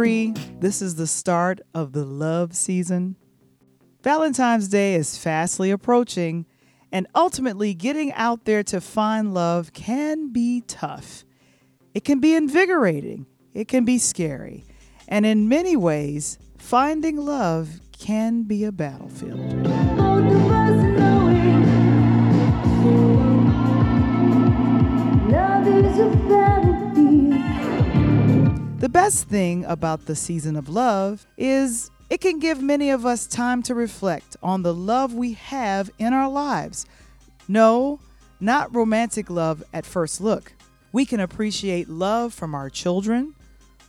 agree this is the start of the love season? Valentine's Day is fastly approaching, and ultimately getting out there to find love can be tough. It can be invigorating, it can be scary, and in many ways, finding love can be a battlefield. The best thing about the season of love is it can give many of us time to reflect on the love we have in our lives. No, not romantic love at first look. We can appreciate love from our children,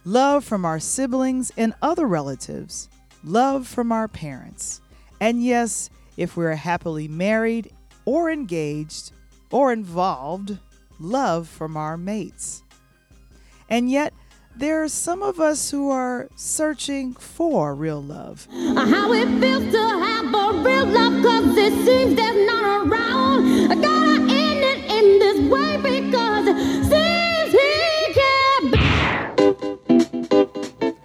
love from our siblings and other relatives, love from our parents. And yes, if we're happily married or engaged or involved, love from our mates. And yet, there are some of us who are searching for real love. Uh, how it feels to have a real love, cause it seems there's none around. I gotta end it in this way because it seems he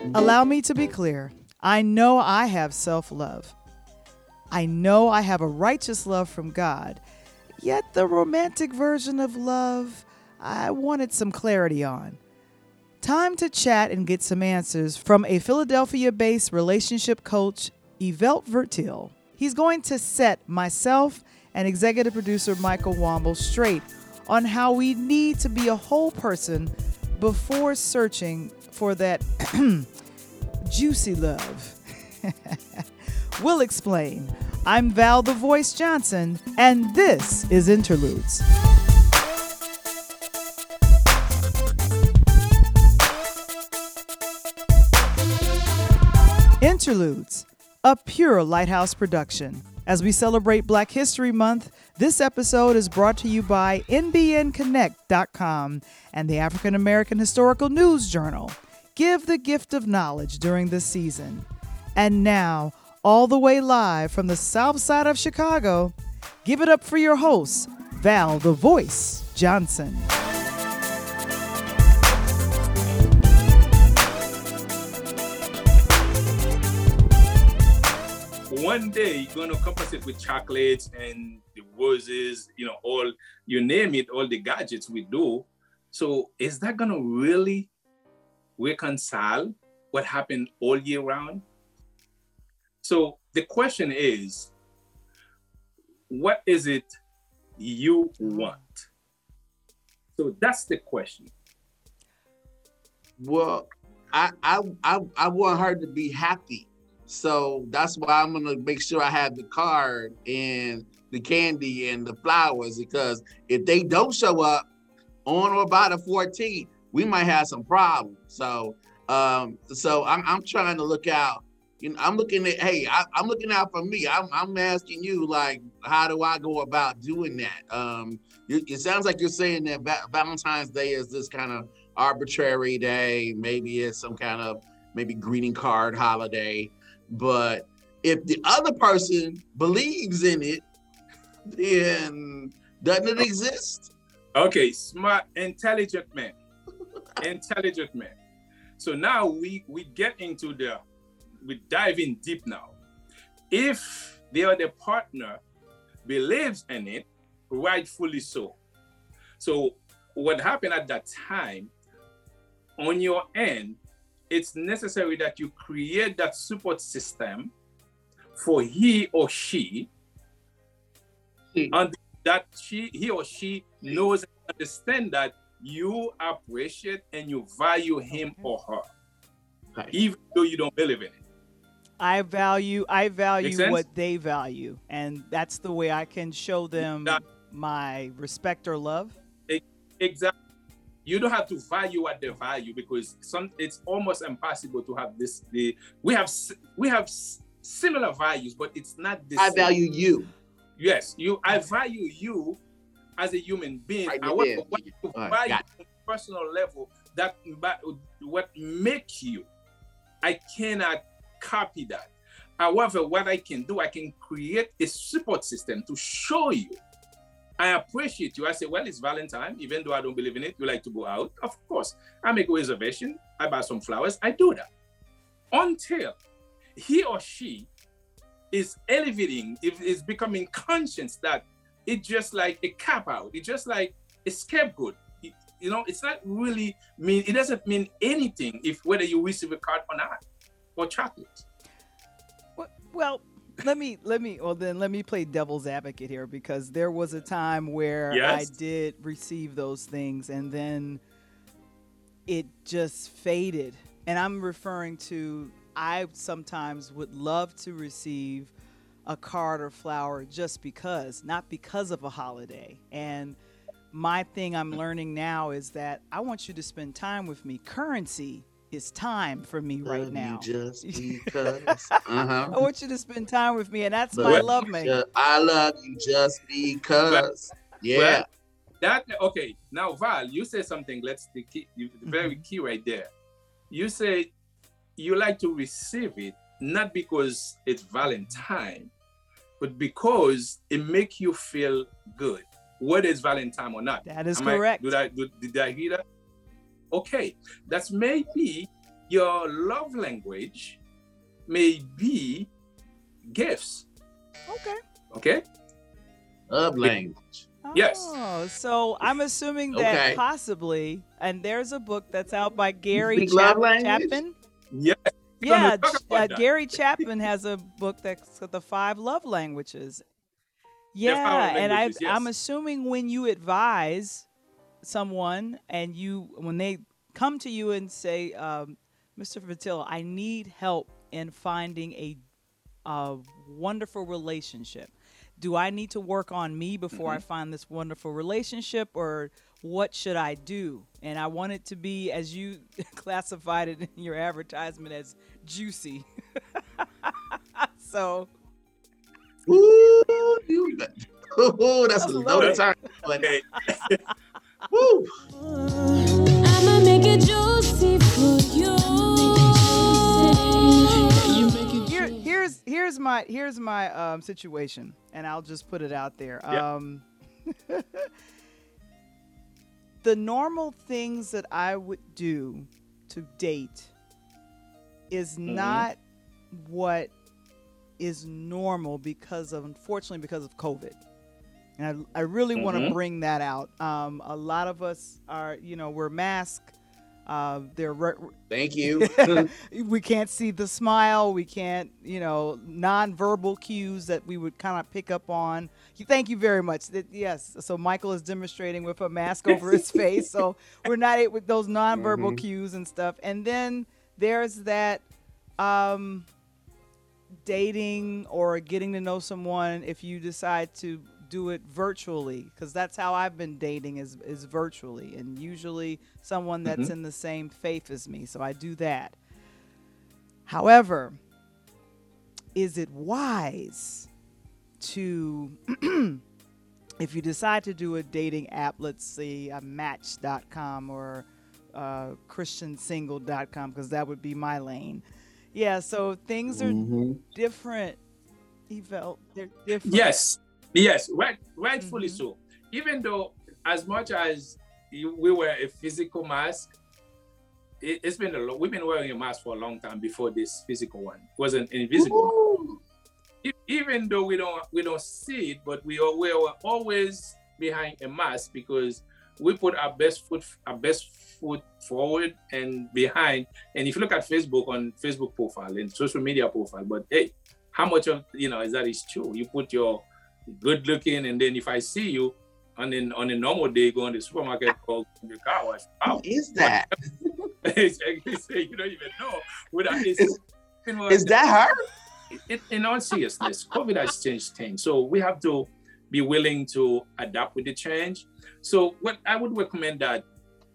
can. Allow me to be clear. I know I have self love. I know I have a righteous love from God. Yet the romantic version of love, I wanted some clarity on. Time to chat and get some answers from a Philadelphia based relationship coach, Evelt Vertil. He's going to set myself and executive producer Michael Wamble straight on how we need to be a whole person before searching for that juicy love. we'll explain. I'm Val the Voice Johnson, and this is Interludes. Interludes, a pure Lighthouse production. As we celebrate Black History Month, this episode is brought to you by NBNConnect.com and the African American Historical News Journal. Give the gift of knowledge during this season. And now, all the way live from the south side of Chicago, give it up for your host, Val the Voice Johnson. One day you're going to compensate with chocolates and the roses, you know, all you name it, all the gadgets we do. So is that going to really reconcile what happened all year round? So the question is, what is it you want? So that's the question. Well, I I I, I want her to be happy. So that's why I'm gonna make sure I have the card and the candy and the flowers because if they don't show up on or by the 14th, we might have some problems. So um, so I'm, I'm trying to look out. You know, I'm looking at hey, I, am looking out for me. I'm, I'm asking you like, how do I go about doing that? Um, you, it sounds like you're saying that va- Valentine's Day is this kind of arbitrary day. Maybe it's some kind of maybe greeting card holiday. But if the other person believes in it, then doesn't it exist? Okay, smart, intelligent man. intelligent man. So now we we get into the we dive in deep now. If the other partner believes in it, rightfully so. So what happened at that time on your end it's necessary that you create that support system for he or she. And that she he or she knows and understand that you appreciate and you value him or her right. even though you don't believe in it. I value i value what they value and that's the way i can show them my respect or love. Exactly you don't have to value at the value because some it's almost impossible to have this the we have we have similar values but it's not the i same. value you. Yes you i value you as a human being. Right, however what you value on a personal level that what makes you. I cannot copy that. However what i can do i can create a support system to show you I appreciate you. I say, well, it's Valentine, even though I don't believe in it. You like to go out, of course. I make a reservation. I buy some flowers. I do that. until he or she is elevating, is becoming conscious that it's just like a cap out, it's just like a scapegoat. It- you know, it's not really mean. It doesn't mean anything if whether you receive a card or not, or chocolate. Well, let me let me well then let me play devil's advocate here because there was a time where Yes. I did receive those things and then it just faded. And I'm referring to I sometimes would love to receive a card or flower just because, not because of a holiday. And my thing I'm learning now is that I want you to spend time with me. Currency is time for me right Love you now. just because. uh-huh. I want you to spend time with me, and that's Love my love mate. ju- I love you just because. Yeah. Well, That okay. Now, Val, you say something. Let's the key, the very key right there. You say you like to receive it not because it's Valentine, but because it make you feel good, whether it's Valentine or not. That is Am I- correct. did I did, did I hear that? Okay, that's maybe your love language, may be gifts. okay. Okay. Love language. Yes. Oh, so I'm assuming that Okay. possibly, and there's a book that's out by Gary Chap- Chapman. Yeah. We're Yeah, Ch- uh. Gary Chapman has a book that's the five love languages. Yeah, Yeah, five and I, languages, I'm assuming when you advise someone and you, when they come to you and say, um, Mr. Vertil, I need help in finding a, a wonderful relationship. Do I need to work on me before Mm-hmm. I find this wonderful relationship, or what should I do? And I want it to be, as you classified it in your advertisement, as juicy. so, Ooh, you, ooh, that's That's a loaded. loaded term. But, Okay. Woo. I'ma make it juicy for you. here, here's here's my here's my um, situation, and I'll just put it out there. Yeah. Um, the normal things that I would do to date is Mm-hmm. not what is normal because of unfortunately because of COVID. And I, I really want to bring that out. Um, a lot of us are, you know, we're masked. Uh, they're re- Thank you. we can't see the smile. We can't, you know, nonverbal cues that we would kind of pick up on. Thank you very much. That- Yes. So Michael is demonstrating with a mask over his face. So we're not with those nonverbal Mhm. cues and stuff. And then there's that um, dating or getting to know someone if you decide to do it virtually because that's how I've been dating is is virtually and usually someone that's in the same faith as me so I do that. However is it wise to if you decide to do a dating app let's say a match.com or uh, christiansingle.com because that would be my lane. Yeah so things are Mhm. different he felt they're different. Yes, yes, right, rightfully Mhm. so. Even though, as much as you, we wear a physical mask, it, has been a long. We've been wearing a mask for a long time before this physical one It was an invisible. Even though we don't we don't see it, but we are we are always behind a mask because we put our best foot our best foot forward and behind. And if you look at Facebook on Facebook profile and social media profile, but hey, how much of you know is that is true? You put your good looking, and then if I see you on an on a normal day going to the supermarket or the car wash, Who is that? you don't even know whether it's, Is- Is that her? in, in all seriousness, COVID has changed things. So we have to be willing to adapt with the change. So what I would recommend that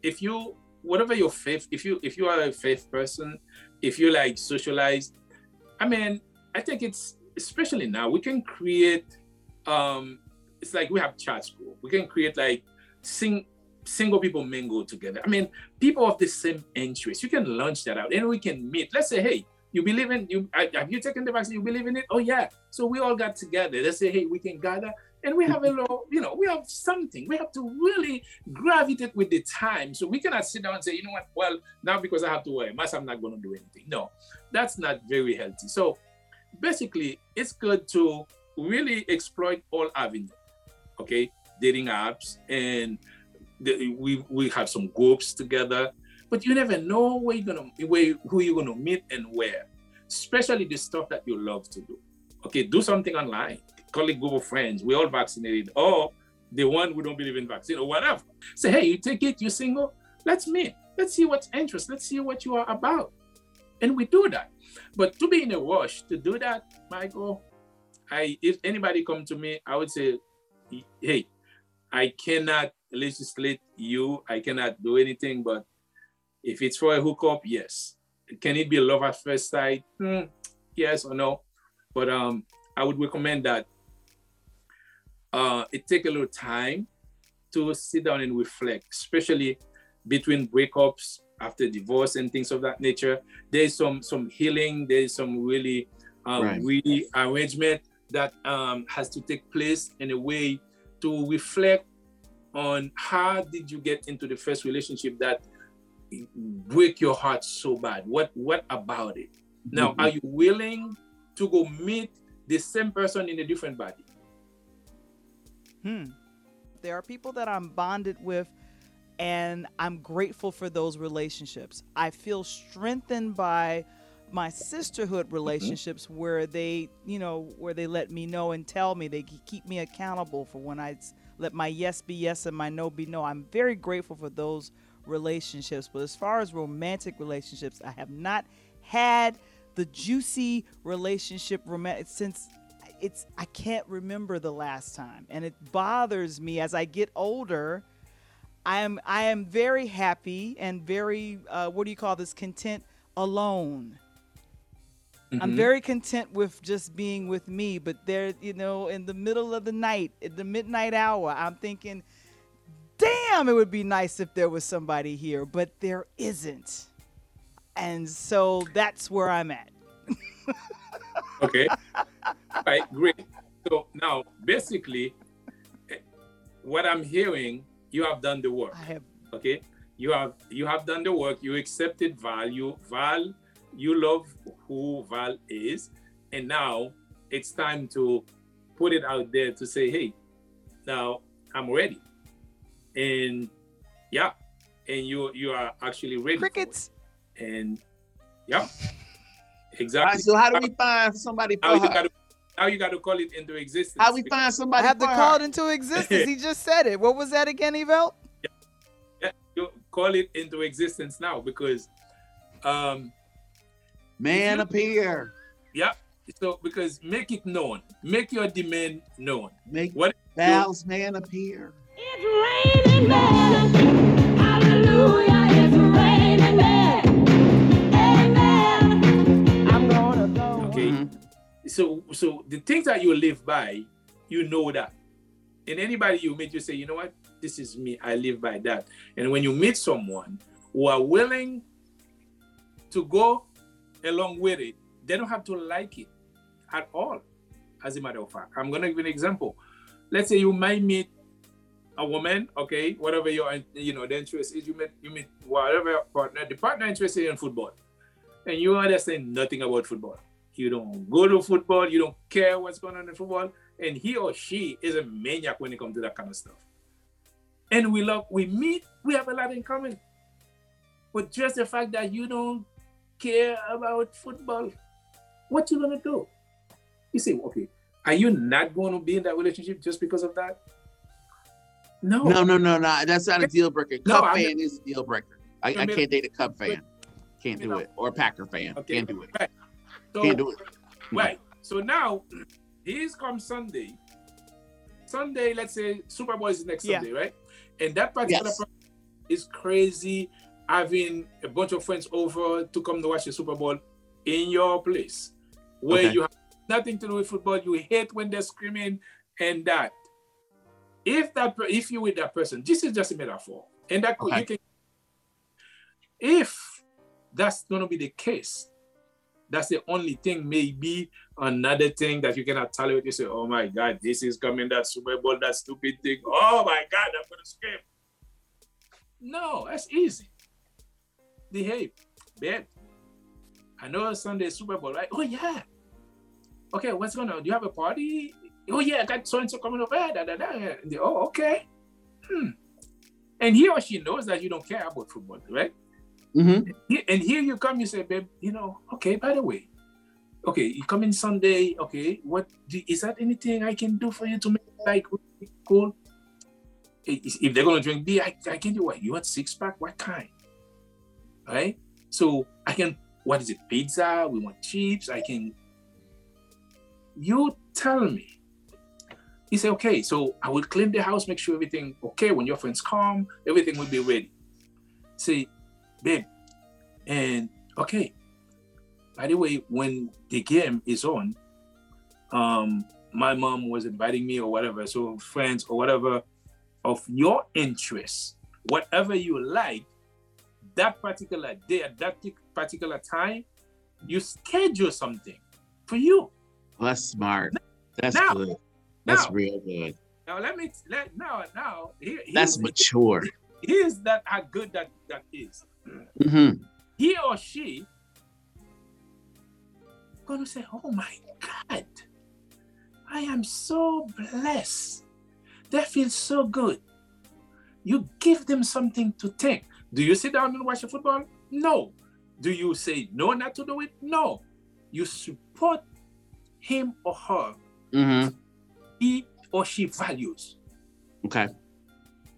if you whatever your faith, if you if you are a faith person, if you like socialize, I mean, I think it's especially now we can create um it's like we have chat school. We can create like sing single people mingle together. I mean, people of the same interest. You can launch that out and we can meet. Let's say, hey, you believe in you have you taken the vaccine? You believe in it? Oh yeah. So we all got together. Let's say, hey, we can gather and we have a little, you know, we have something. We have to really gravitate with the time. So we cannot sit down and say, you know what, well, now because I have to wear a mask, I'm not going to do anything. No, that's not very healthy. So basically, it's good to really exploit all avenues. Okay, dating apps, and the, we we have some groups together. But you never know where you're gonna where who you're gonna meet and where, especially the stuff that you love to do. Okay, do something online call it group of friends. We're all vaccinated. Or the one who don't believe in vaccine or whatever. Say, hey, you take it, you're single. Let's meet. Let's see what's interest. Let's see what you are about. And we do that. But to be in a rush to do that, Michael, I if anybody come to me, I would say, hey, I cannot legislate you. I cannot do anything. But if it's for a hookup, yes. Can it be a love at first sight? Hmm, yes or no. But um, I would recommend that uh, it take a little time to sit down and reflect, especially between breakups after divorce and things of that nature. There's some some healing. There's some really um, right. rearrangement that um, has to take place in a way to reflect on how did you get into the first relationship that break your heart so bad. What what about it? Now, mm-hmm. are you willing to go meet the same person in a different body? Hmm. There are people that I'm bonded with, and I'm grateful for those relationships. I feel strengthened by my sisterhood mm-hmm. relationships mm-hmm. where they, you know, where they let me know and tell me they keep me accountable for when I let my yes be yes and my no be no. I'm very grateful for those relationships. But as far as romantic relationships, I have not had the juicy relationship romantic since it's I can't remember the last time, and it bothers me as I get older. I am I am very happy and very uh, what do you call this content alone. Mm-hmm. I'm very content with just being with me, but there, you know, in the middle of the night, at the midnight hour, I'm thinking, damn, it would be nice if there was somebody here, but there isn't. And so that's where I'm at. okay. right, great. So now, basically, what I'm hearing, you have done the work. I have. Okay, you have you have done the work. You accepted value. Val, you love who Val is, and now it's time to put it out there to say, hey, now I'm ready, and yeah, and you you are actually ready. Crickets. And yeah. Exactly. so how do we find somebody for how her? You gotta, how you got to call it into existence? How we find somebody? I have to call her? it into existence. he just said it. What was that again, Evel? Yeah. yeah, you call it into existence now because, um, man you, appear. Yeah. So because make it known, make your demand known. Make what Val's man appear. It's raining man. Hallelujah. It's raining man. Amen. Okay. So so the things that you live by, you know that. And anybody you meet, you say, you know what, this is me. I live by that. And when you meet someone who are willing to go along with it, they don't have to like it at all. As a matter of fact, I'm gonna give an example. Let's say you might meet a woman, okay, whatever your you know the interest is, you meet you meet whatever partner, the partner interested in football, and you understand nothing about football you don't go to football, you don't care what's going on in football, and he or she is a maniac when it comes to that kind of stuff. And we love, we meet, we have a lot in common. But just the fact that you don't care about football, what you gonna do? You say, okay, are you not going to be in that relationship just because of that? No. No, no, no, no. That's not a deal breaker. Cub no, fan is a deal breaker. I, I, can't date a Cub fan. Can't do it. Or a Packer fan. Okay. Can't do it. Right. So, Can't do it. Mm-hmm. Right. So now, here's come Sunday. Sunday, let's say Super Bowl is next yeah. Sunday, right? And that particular yes. is crazy having a bunch of friends over to come to watch the Super Bowl in your place where okay. you have nothing to do with football. You hate when they're screaming and that. If that if you with that person, this is just a metaphor. And that okay. you can if that's gonna be the case, That's the only thing. Maybe another thing that you cannot tolerate. You say, "Oh my God, this is coming. That Super Bowl, that stupid thing. Oh my God, I'm gonna scream." No, that's easy. Behave, babe. I know Sunday Super Bowl, right? Oh yeah. Okay, what's going on? Do you have a party? Oh yeah, I got so and so coming over. Da, da, da. They, oh, okay. Hmm. And he or she knows that you don't care about football, right? Mm-hmm. And here you come, you say, babe, you know, okay, by the way, okay, you come in Sunday, okay, what do, is that anything I can do for you to make it like cool? If if they're gonna drink beer, I, I can do what? You want six pack? What kind? Right? So I can what is it? Pizza, we want chips, I can you tell me. He said, okay, so I will clean the house, make sure everything okay. When your friends come, everything will be ready. Say, babe, and okay. By the way, when the game is on, um, my mom was inviting me or whatever, so friends or whatever of your interest, whatever you like, that particular day at that particular time, you schedule something for you. That's smart. That's Now- good. That's now- real good. Now let me let now now here, That's mature. here's that how good that that is. Mm-hmm. he or she gonna say, "Oh my God, I am so blessed. That feels so good." You give them something to think. Do you sit down and watch the football? No. Do you say no not to do it? No. You support him or her, Mm-hmm. he or she values. Okay.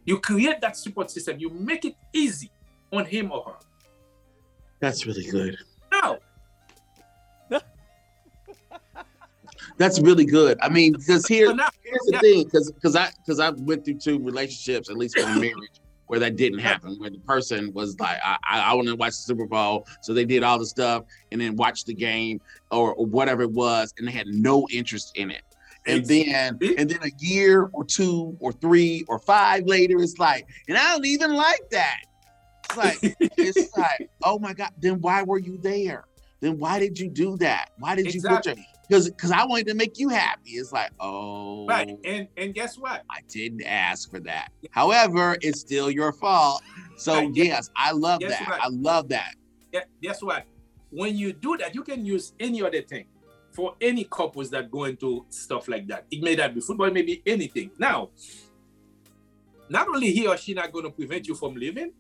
You create that support system. You make it easy on him or her. That's really good. Now, That's really good. I mean, because here, here's the Yeah. thing, because because I because I went through two relationships, at least one marriage, where that didn't happen, where the person was like, I I, I want to watch the Super Bowl, so they did all the stuff and then watch the game or, or whatever it was, and they had no interest in it. And then and then a year or two or three or five later, it's like, and I don't even like that. It's like it's like, oh my God, then why were you there? Then why did you do that? Why did you put your. Because because I wanted to make you happy. It's like, oh, right. And and guess what? I didn't ask for that. However, it's still your fault. So Right, yes, I love Guess that. what? I love that. Yeah, guess what? When you do that, you can use any other thing for any couples that go into stuff like that. It may not be football, it may be anything. Now, not only he or she not going to prevent you from living,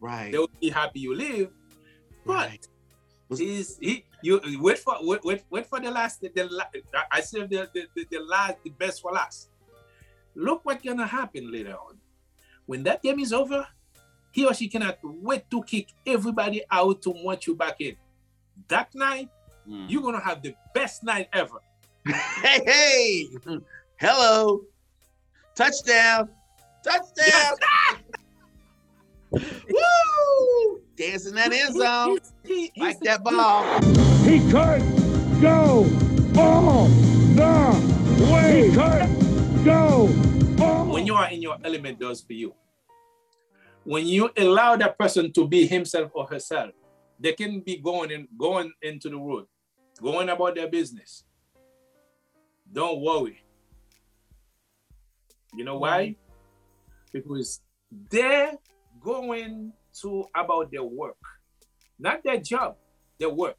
Right. they will be happy you live, but Right. Is he you wait for wait, wait, for the last the, the I said the, the, the, the last the best for last. Look what's gonna happen later on. When that game is over, he or she cannot wait to kick everybody out to want you back in. That night, Mm. you're gonna have the best night ever. hey, hey, hello, touchdown, touchdown. Woo! Dancing that end zone. He- he- Like that ball. He could go all the way. He could go all when you are in your element does for you. When you allow that person to be himself or herself, they can be going in, going into the world, going about their business. Don't worry. You know why? Because they're going to about their work, not their job, their work.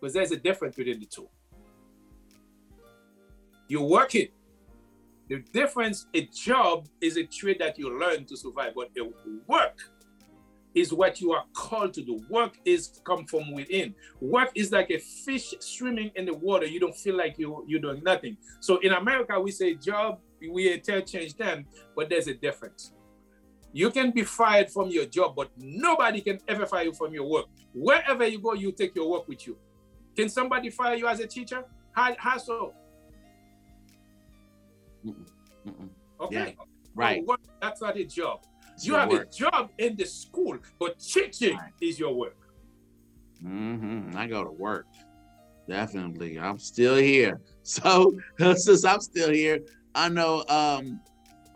Because there's a difference between the two. You're working. the difference, a job is a trade that you learn to survive, but the work is what you are called to do. Work is come from within. Work is like a fish swimming in the water. You don't feel like you you're doing nothing. So in America, we say job, we interchange them, but there's a difference. You can be fired from your job, but nobody can ever fire you from your work. Wherever you go, you take your work with you. Can somebody fire you as a teacher? How, how so? Mm-mm. Okay. Right. Work, that's not a job. It's you have work. a job in the school, but teaching Right. is your work. hmm I go to work. Definitely. I'm still here. So since I'm still here, I know um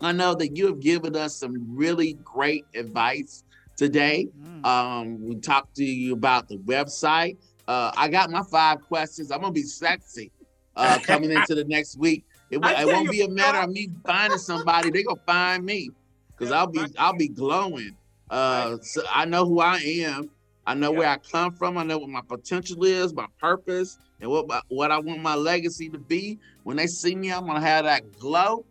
I know that you have given us some really great advice today. Mm. Um, we talked to you about the website Uh, I got my five questions. I'm gonna be sexy uh, coming into the next week. It, I it won't be a matter of me finding somebody. They gonna find me because I'll be I'll be glowing. Uh, so I know who I am. I know where I come from. I know what my potential is, my purpose, and what my, what I want my legacy to be. When they see me, I'm gonna have that glow.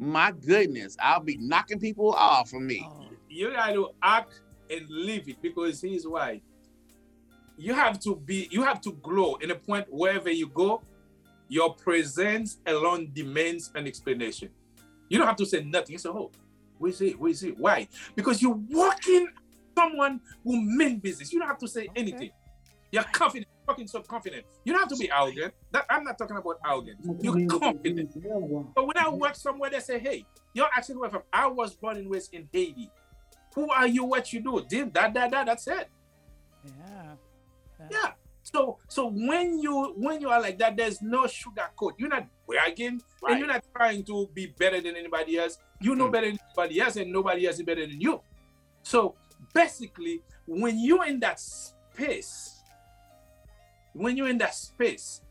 My goodness, I'll be knocking people off of me. Oh, you got to act and live it because here's why. You have to be, you have to glow in a point wherever you go, your presence alone demands an explanation. You don't have to say nothing. You say, oh, where is it? Where is it? Why? Because you're walking someone who mean business. You don't have to say Okay. anything. You're confident, fucking so confident. You don't have to be arrogant. That, I'm not talking about arrogance. You're confident. But when I work somewhere, they say, hey, you're actually where from. I was born and raised in Haiti. Who are you? What you do? Dim, that, that, that, that's it. yeah. Yeah. So so when you when you are like that, there's no sugar coat. You're not bragging Right. and you're not trying to be better than anybody else. You know Mm. better than anybody else, and nobody else is better than you. So basically, when you're in that space, when you're in that space,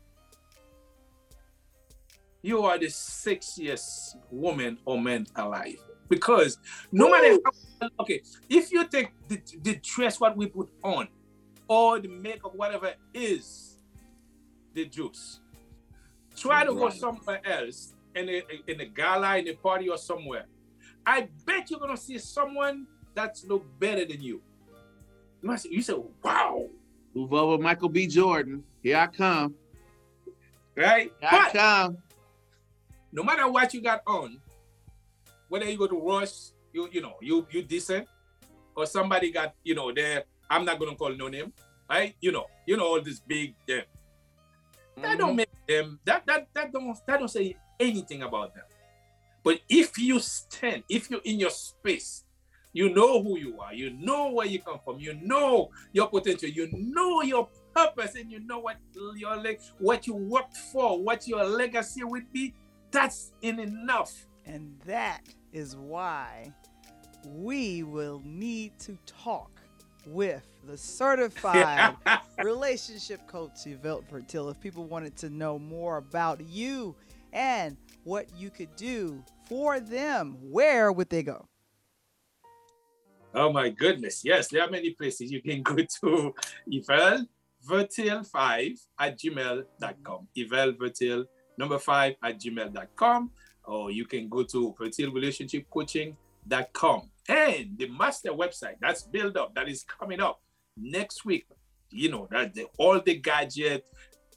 you are the sexiest woman or man alive. Because no matter how, okay, if you take the, the dress what we put on, or the makeup, whatever is the juice, try to go somewhere else in a in a gala, in a party, or somewhere. I bet you're gonna see someone that's look better than you. You must you say, wow, Move over, Michael B. Jordan. Here I come. right? Here I come. no matter what you got on, whether you go to Rush, you you know, you you decent, or somebody got, you know, there, I'm not gonna call no name, right? You know, you know all this big them. That don't mm-hmm. make them that that that don't that don't say anything about them. But if you stand, if you're in your space, you know who you are, you know where you come from, you know your potential, you know your purpose, and you know what your leg, what you worked for, what your legacy would be. That's in enough. And that is why we will need to talk with the certified relationship coach Evelt Vertil if people wanted to know more about you and what you could do for them. Where would they go? Oh my goodness. Yes, there are many places you can go to Evel Vertil 5 at gmail.com. Evel Vertil number 5 at gmail.com. Or you can go to vertilrelationshipcoaching.com. And the master website that's built up, that is coming up next week. You know, that the, all the gadget,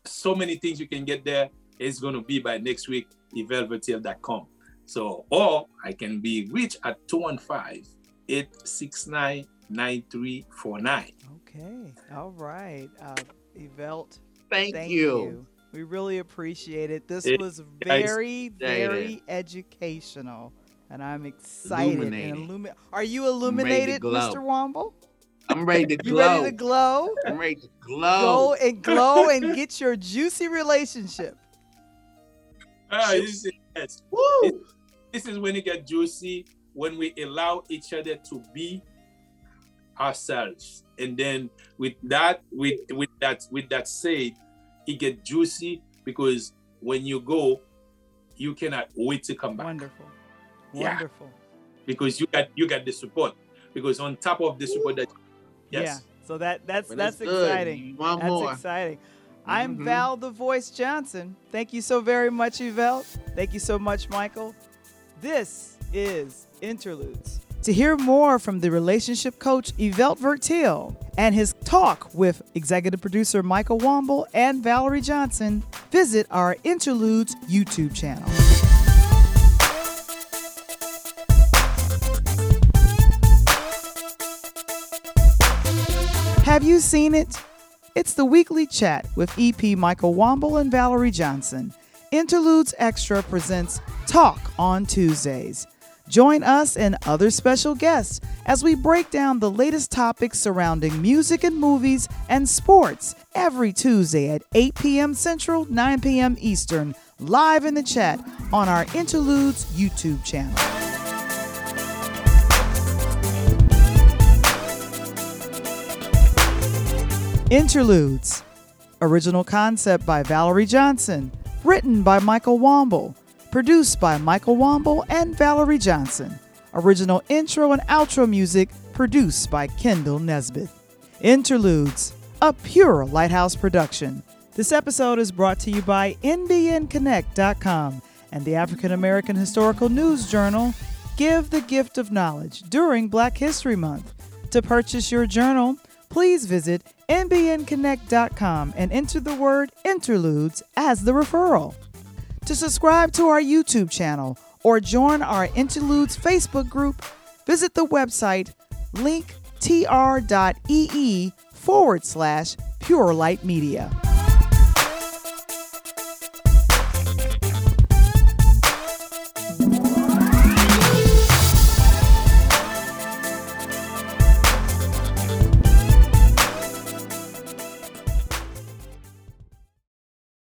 so many things you can get there. It's going to be by next week, evelvertil.com. So, or I can be reached at 215 869 9349. Okay. All right. Uh, Evelt, Thank, thank you. you. We really appreciate it. This It- was very, very educational. And I'm excited. And illumi- Are you illuminated. Mr. Wamble? I'm ready to glow. You glow. ready to glow? I'm ready to glow. Go glow. and glow and get your juicy relationship. Ah, this, is, yes. Woo! this is when it gets juicy, when we allow each other to be ourselves. And then with that, with with that, with that said, it get juicy because when you go, you cannot wait to come back. Wonderful. Yeah. Wonderful. because you got you got the support. Because on top of the support that yes. Yeah. So that that's When that's exciting. you want That's more. exciting. I'm Mhm. Val the Voice Johnson. Thank you so very much, Evelt. Thank you so much, Michael. This is Interludes. To hear more from the relationship coach Evelt Vertil and his talk with executive producer Michael Wamble and Valerie Johnson, visit our Interludes YouTube channel. Have you seen it? It's the weekly chat with EP Michael Wamble and Valerie Johnson. Interludes Extra presents Talk on Tuesdays. Join us and other special guests as we break down the latest topics surrounding music and movies and sports every Tuesday at 8 p.m. Central, 9 p.m. Eastern, live in the chat on our Interludes YouTube channel. Interludes. Original concept by Valerie Johnson. Written by Michael Wamble. Produced by Michael Wamble and Valerie Johnson. Original intro and outro music produced by Kendall Nesbitt. Interludes, a pure Lighthouse production. This episode is brought to you by NBNConnect.com and the African American Historical News Journal. Give the gift of knowledge during Black History Month. To purchase your journal, please visit NBNConnect.com and enter the word interludes as the referral. To subscribe to our YouTube channel or join our Interludes Facebook group, visit the website linktr.ee forward slash Pure Light Media.